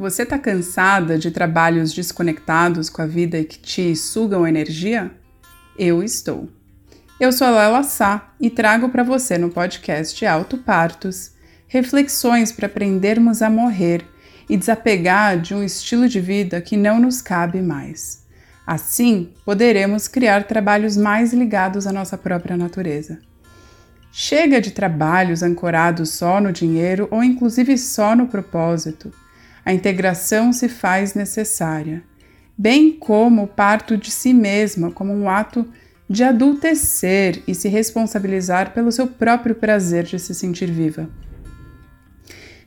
Você está cansada de trabalhos desconectados com a vida e que te sugam energia? Eu estou. Eu sou a Lela Sá e trago para você no podcast Alto Partos reflexões para aprendermos a morrer e desapegar de um estilo de vida que não nos cabe mais. Assim, poderemos criar trabalhos mais ligados à nossa própria natureza. Chega de trabalhos ancorados só no dinheiro ou inclusive só no propósito a integração se faz necessária, bem como o parto de si mesma como um ato de adultecer e se responsabilizar pelo seu próprio prazer de se sentir viva.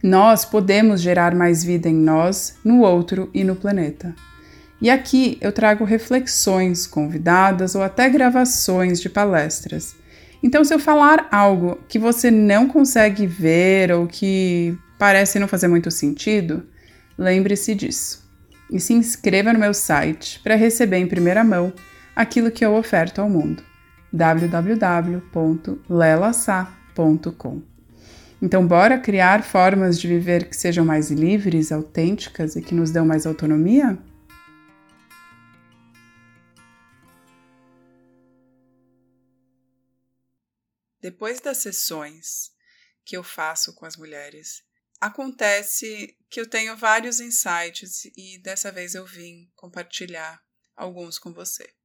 Nós podemos gerar mais vida em nós, no outro e no planeta. E aqui eu trago reflexões, convidadas ou até gravações de palestras. Então, se eu falar algo que você não consegue ver ou que parece não fazer muito sentido, Lembre-se disso. E se inscreva no meu site para receber em primeira mão aquilo que eu oferto ao mundo. www.lelasa.com. Então, bora criar formas de viver que sejam mais livres, autênticas e que nos dão mais autonomia? Depois das sessões que eu faço com as mulheres, Acontece que eu tenho vários insights e dessa vez eu vim compartilhar alguns com você.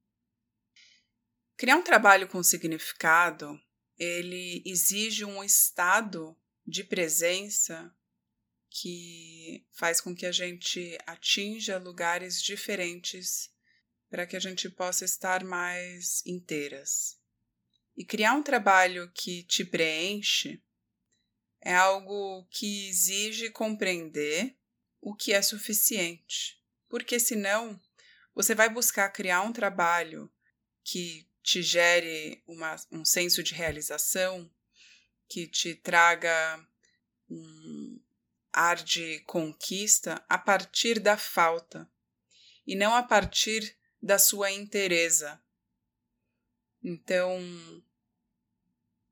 Criar um trabalho com significado, ele exige um estado de presença que faz com que a gente atinja lugares diferentes para que a gente possa estar mais inteiras. E criar um trabalho que te preenche é algo que exige compreender o que é suficiente, porque senão você vai buscar criar um trabalho que te gere uma, um senso de realização, que te traga um ar de conquista a partir da falta e não a partir da sua inteireza. Então,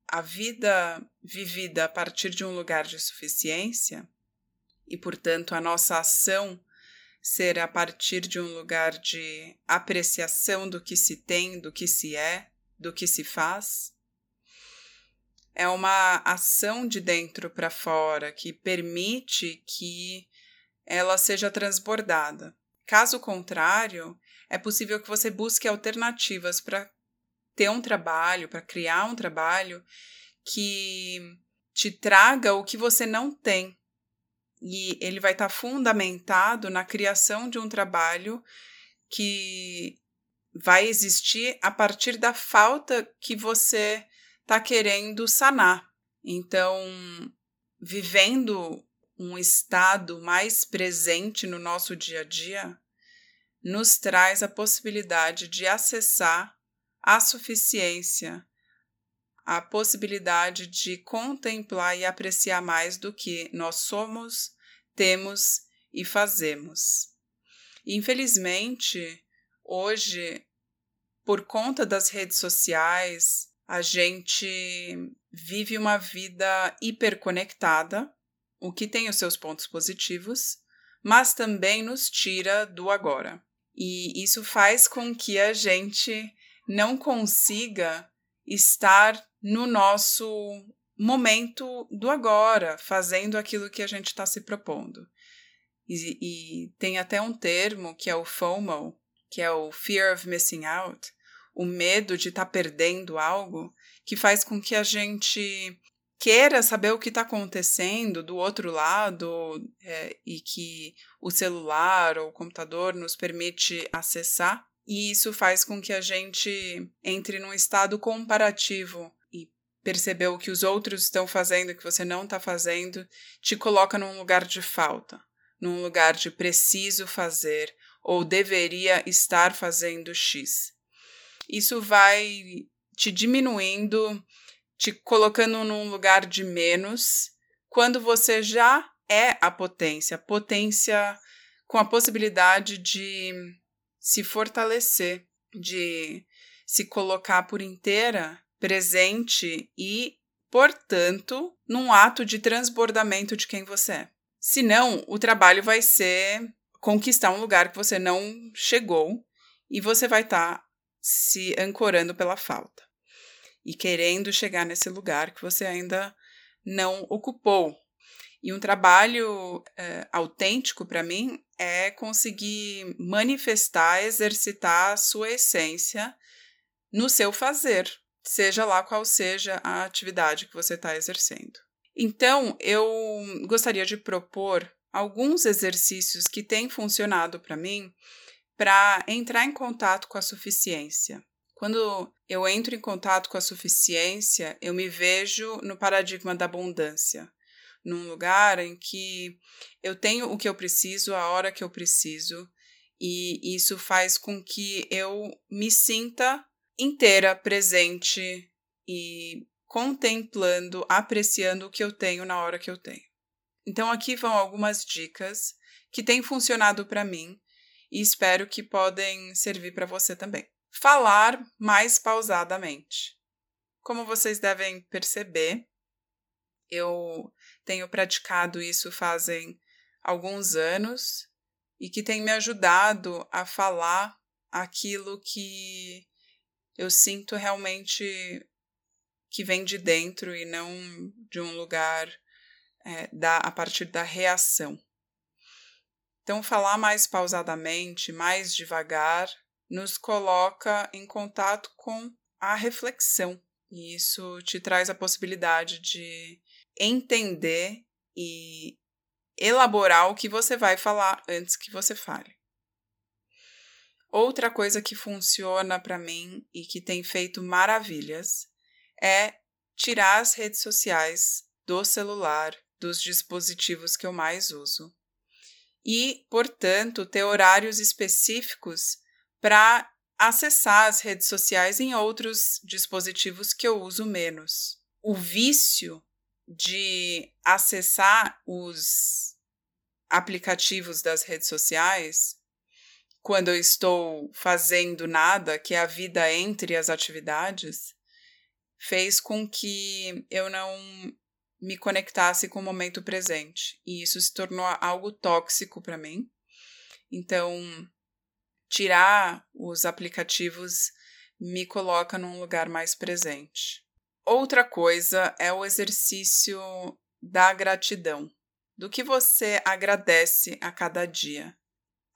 a vida vivida a partir de um lugar de suficiência, e portanto a nossa ação ser a partir de um lugar de apreciação do que se tem, do que se é, do que se faz, é uma ação de dentro para fora que permite que ela seja transbordada. Caso contrário, é possível que você busque alternativas para ter um trabalho, para criar um trabalho que te traga o que você não tem. E ele vai estar tá fundamentado na criação de um trabalho que vai existir a partir da falta que você está querendo sanar. Então, vivendo um estado mais presente no nosso dia a dia, nos traz a possibilidade de acessar a suficiência, a possibilidade de contemplar e apreciar mais do que nós somos, temos e fazemos. Infelizmente, hoje, por conta das redes sociais, a gente vive uma vida hiperconectada, o que tem os seus pontos positivos, mas também nos tira do agora. E isso faz com que a gente não consiga estar no nosso momento do agora, fazendo aquilo que a gente está se propondo. E, e, tem até um termo que é o FOMO, que é o Fear of Missing Out, o medo de estar tá perdendo algo, que faz com que a gente queira saber o que está acontecendo do outro lado é, e que o celular ou o computador nos permite acessar e isso faz com que a gente entre num estado comparativo e perceber o que os outros estão fazendo que você não está fazendo, te coloca num lugar de falta, num lugar de preciso fazer ou deveria estar fazendo X. Isso vai te diminuindo, te colocando num lugar de menos, quando você já é a potência, potência com a possibilidade de se fortalecer, de se colocar por inteira presente e, portanto, num ato de transbordamento de quem você é. Senão, o trabalho vai ser conquistar um lugar que você não chegou e você vai estar tá se ancorando pela falta e querendo chegar nesse lugar que você ainda não ocupou. E um trabalho é, autêntico para mim é conseguir manifestar, exercitar a sua essência no seu fazer, seja lá qual seja a atividade que você está exercendo. Então, eu gostaria de propor alguns exercícios que têm funcionado para mim para entrar em contato com a suficiência. Quando eu entro em contato com a suficiência, eu me vejo no paradigma da abundância, num lugar em que eu tenho o que eu preciso a hora que eu preciso, e isso faz com que eu me sinta inteira, presente e contemplando, apreciando o que eu tenho na hora que eu tenho. Então aqui vão algumas dicas que têm funcionado para mim e espero que podem servir para você também. Falar mais pausadamente. Como vocês devem perceber, eu tenho praticado isso fazem alguns anos e que tem me ajudado a falar aquilo que eu sinto realmente que vem de dentro e não de um lugar é, da, a partir da reação. Então, falar mais pausadamente, mais devagar, nos coloca em contato com a reflexão. E isso te traz a possibilidade de entender e elaborar o que você vai falar antes que você fale. Outra coisa que funciona para mim e que tem feito maravilhas é tirar as redes sociais do celular, dos dispositivos que eu mais uso. E, portanto, ter horários específicos para acessar as redes sociais em outros dispositivos que eu uso menos. O vício de acessar os aplicativos das redes sociais quando eu estou fazendo nada, que é a vida entre as atividades, fez com que eu não me conectasse com o momento presente. E isso se tornou algo tóxico para mim. Então, tirar os aplicativos me coloca num lugar mais presente. Outra coisa é o exercício da gratidão. Do que você agradece a cada dia.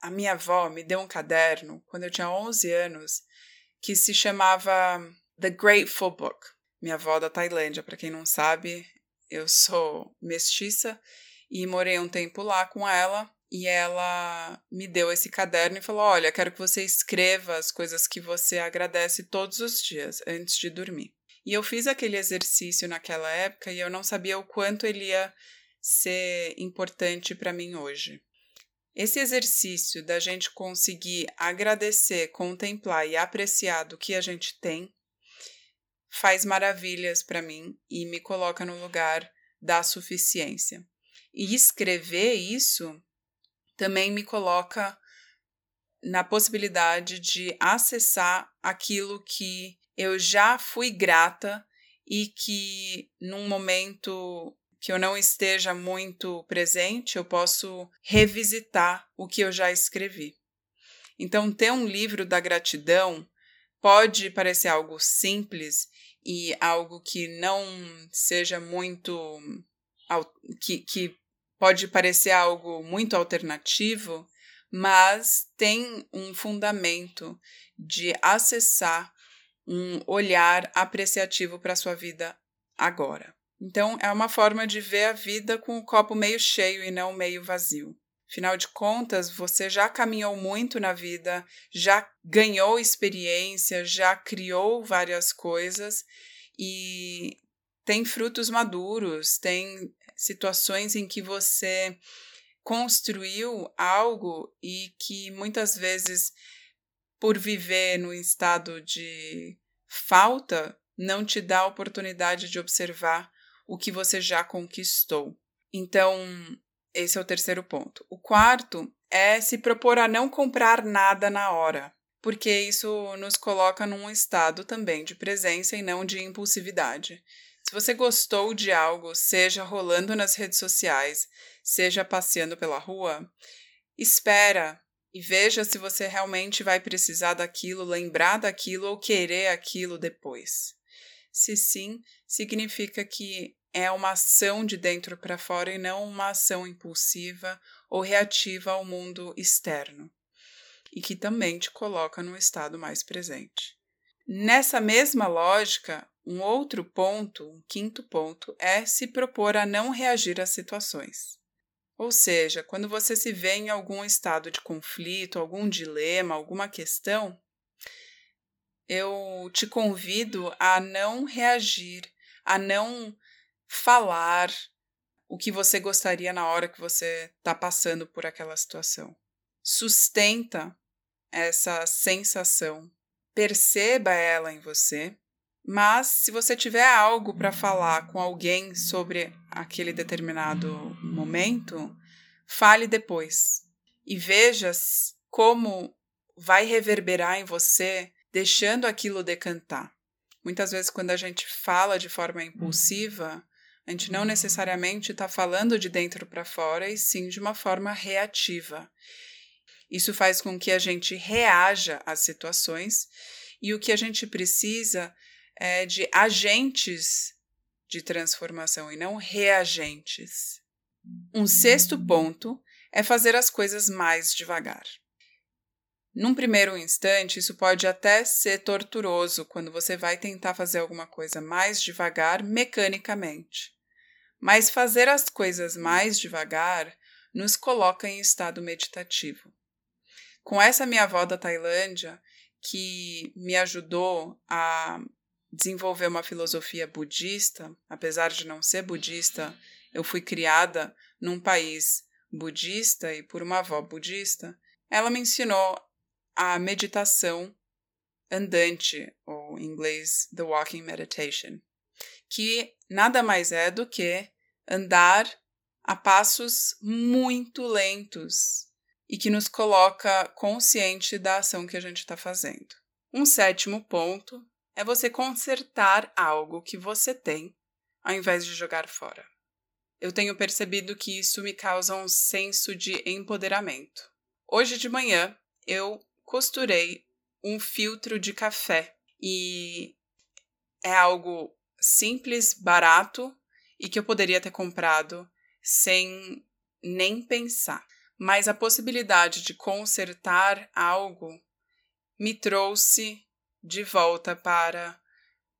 A minha avó me deu um caderno quando eu tinha 11 anos que se chamava The Grateful Book. Minha avó da Tailândia, para quem não sabe, eu sou mestiça e morei um tempo lá com ela. E ela me deu esse caderno e falou: Olha, quero que você escreva as coisas que você agradece todos os dias antes de dormir. E eu fiz aquele exercício naquela época e eu não sabia o quanto ele ia ser importante para mim hoje. Esse exercício da gente conseguir agradecer, contemplar e apreciar do que a gente tem faz maravilhas para mim e me coloca no lugar da suficiência. E escrever isso também me coloca na possibilidade de acessar aquilo que eu já fui grata e que num momento que eu não esteja muito presente, eu posso revisitar o que eu já escrevi. Então, ter um livro da gratidão pode parecer algo simples e algo que não seja muito. que, que pode parecer algo muito alternativo, mas tem um fundamento de acessar um olhar apreciativo para a sua vida agora. Então, é uma forma de ver a vida com o copo meio cheio e não meio vazio. Afinal de contas, você já caminhou muito na vida, já ganhou experiência, já criou várias coisas e tem frutos maduros, tem situações em que você construiu algo e que muitas vezes, por viver no estado de falta, não te dá a oportunidade de observar o que você já conquistou. Então, esse é o terceiro ponto. O quarto é se propor a não comprar nada na hora, porque isso nos coloca num estado também de presença e não de impulsividade. Se você gostou de algo, seja rolando nas redes sociais, seja passeando pela rua, espera e veja se você realmente vai precisar daquilo, lembrar daquilo ou querer aquilo depois. Se sim, significa que é uma ação de dentro para fora e não uma ação impulsiva ou reativa ao mundo externo, e que também te coloca num estado mais presente. Nessa mesma lógica, um outro ponto, um quinto ponto, é se propor a não reagir às situações. Ou seja, quando você se vê em algum estado de conflito, algum dilema, alguma questão, eu te convido a não reagir, a não falar o que você gostaria na hora que você está passando por aquela situação. Sustenta essa sensação, perceba ela em você, mas se você tiver algo para falar com alguém sobre aquele determinado momento, fale depois e veja como vai reverberar em você, deixando aquilo decantar. Muitas vezes, quando a gente fala de forma impulsiva, a gente não necessariamente está falando de dentro para fora, e sim de uma forma reativa. Isso faz com que a gente reaja às situações, e o que a gente precisa é de agentes de transformação e não reagentes. Um sexto ponto é fazer as coisas mais devagar. Num primeiro instante, isso pode até ser torturoso quando você vai tentar fazer alguma coisa mais devagar mecanicamente. Mas fazer as coisas mais devagar nos coloca em estado meditativo. Com essa minha avó da Tailândia, que me ajudou a desenvolver uma filosofia budista, apesar de não ser budista, eu fui criada num país budista e por uma avó budista, ela me ensinou a meditação andante, ou em inglês, the walking meditation, que nada mais é do que andar a passos muito lentos e que nos coloca consciente da ação que a gente está fazendo. Um sétimo ponto é você consertar algo que você tem ao invés de jogar fora. Eu tenho percebido que isso me causa um senso de empoderamento. Hoje de manhã eu costurei um filtro de café e é algo simples, barato e que eu poderia ter comprado sem nem pensar. Mas a possibilidade de consertar algo me trouxe de volta para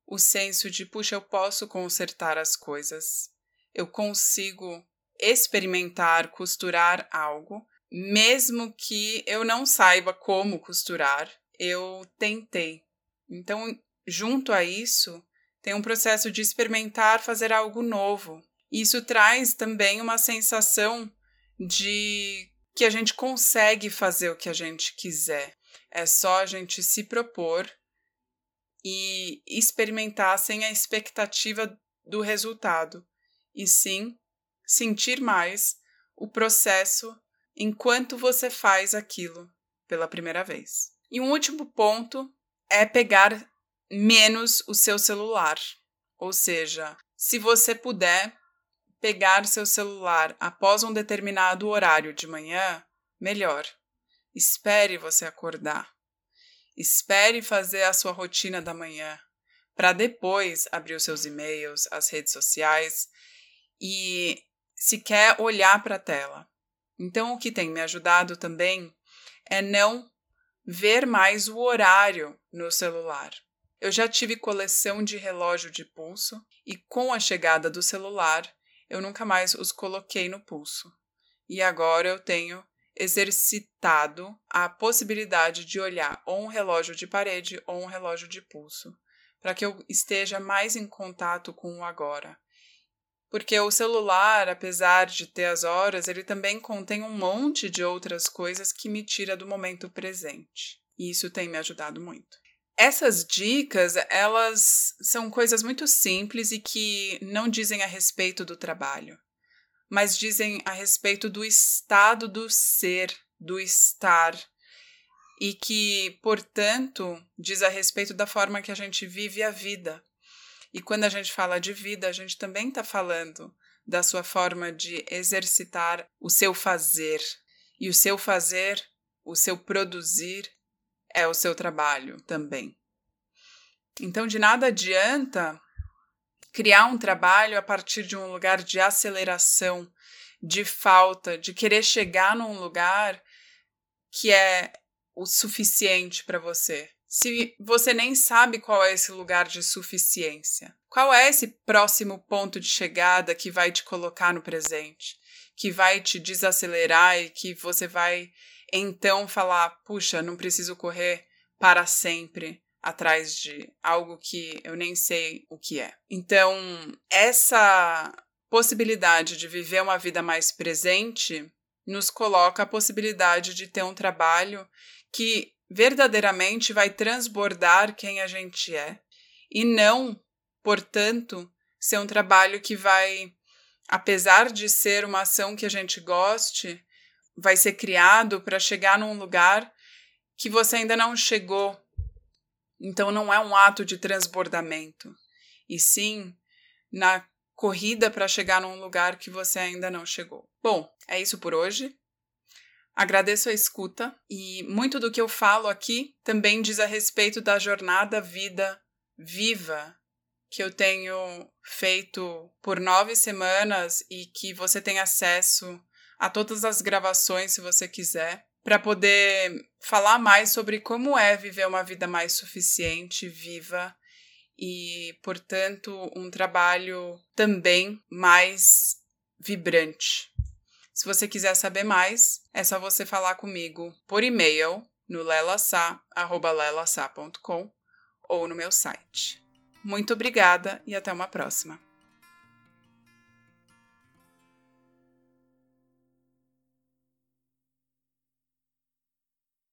o senso de, puxa, eu posso consertar as coisas. Eu consigo experimentar, costurar algo mesmo que eu não saiba como costurar, eu tentei. Então, junto a isso, tem um processo de experimentar fazer algo novo. Isso traz também uma sensação de que a gente consegue fazer o que a gente quiser. É só a gente se propor e experimentar sem a expectativa do resultado, e sim sentir mais o processo enquanto você faz aquilo pela primeira vez. E um último ponto é pegar menos o seu celular. Ou seja, se você puder pegar seu celular após um determinado horário de manhã, melhor. Espere você acordar. Espere fazer a sua rotina da manhã, para depois abrir os seus e-mails, as redes sociais e se quer olhar para a tela. Então, o que tem me ajudado também é não ver mais o horário no celular. Eu já tive coleção de relógio de pulso e com a chegada do celular, eu nunca mais os coloquei no pulso. E agora eu tenho exercitado a possibilidade de olhar ou um relógio de parede ou um relógio de pulso, para que eu esteja mais em contato com o agora porque o celular, apesar de ter as horas, ele também contém um monte de outras coisas que me tira do momento presente. E isso tem me ajudado muito. Essas dicas, elas são coisas muito simples e que não dizem a respeito do trabalho, mas dizem a respeito do estado do ser, do estar, e que, portanto, diz a respeito da forma que a gente vive a vida E quando a gente fala de vida, a gente também está falando da sua forma de exercitar o seu fazer. E o seu fazer, o seu produzir, é o seu trabalho também. Então, de nada adianta criar um trabalho a partir de um lugar de aceleração, de falta, de querer chegar num lugar que é o suficiente para você. Se você nem sabe qual é esse lugar de suficiência, qual é esse próximo ponto de chegada que vai te colocar no presente, que vai te desacelerar e que você vai então falar: puxa, não preciso correr para sempre atrás de algo que eu nem sei o que é. Então, essa possibilidade de viver uma vida mais presente nos coloca a possibilidade de ter um trabalho que verdadeiramente vai transbordar quem a gente é e não, portanto, ser um trabalho que vai, apesar de ser uma ação que a gente goste, vai ser criado para chegar num lugar que você ainda não chegou então não é um ato de transbordamento, e sim na corrida para chegar num lugar que você ainda não chegou. Bom, é isso por hoje. Agradeço a escuta e muito do que eu falo aqui também diz a respeito da jornada vida viva que eu tenho feito por nove semanas e que você tem acesso a todas as gravações se você quiser para poder falar mais sobre como é viver uma vida mais suficiente, viva e, portanto, um trabalho também mais vibrante. Se você quiser saber mais, é só você falar comigo por e-mail no lelasa@lelasa.com ou no meu site. Muito obrigada e até uma próxima.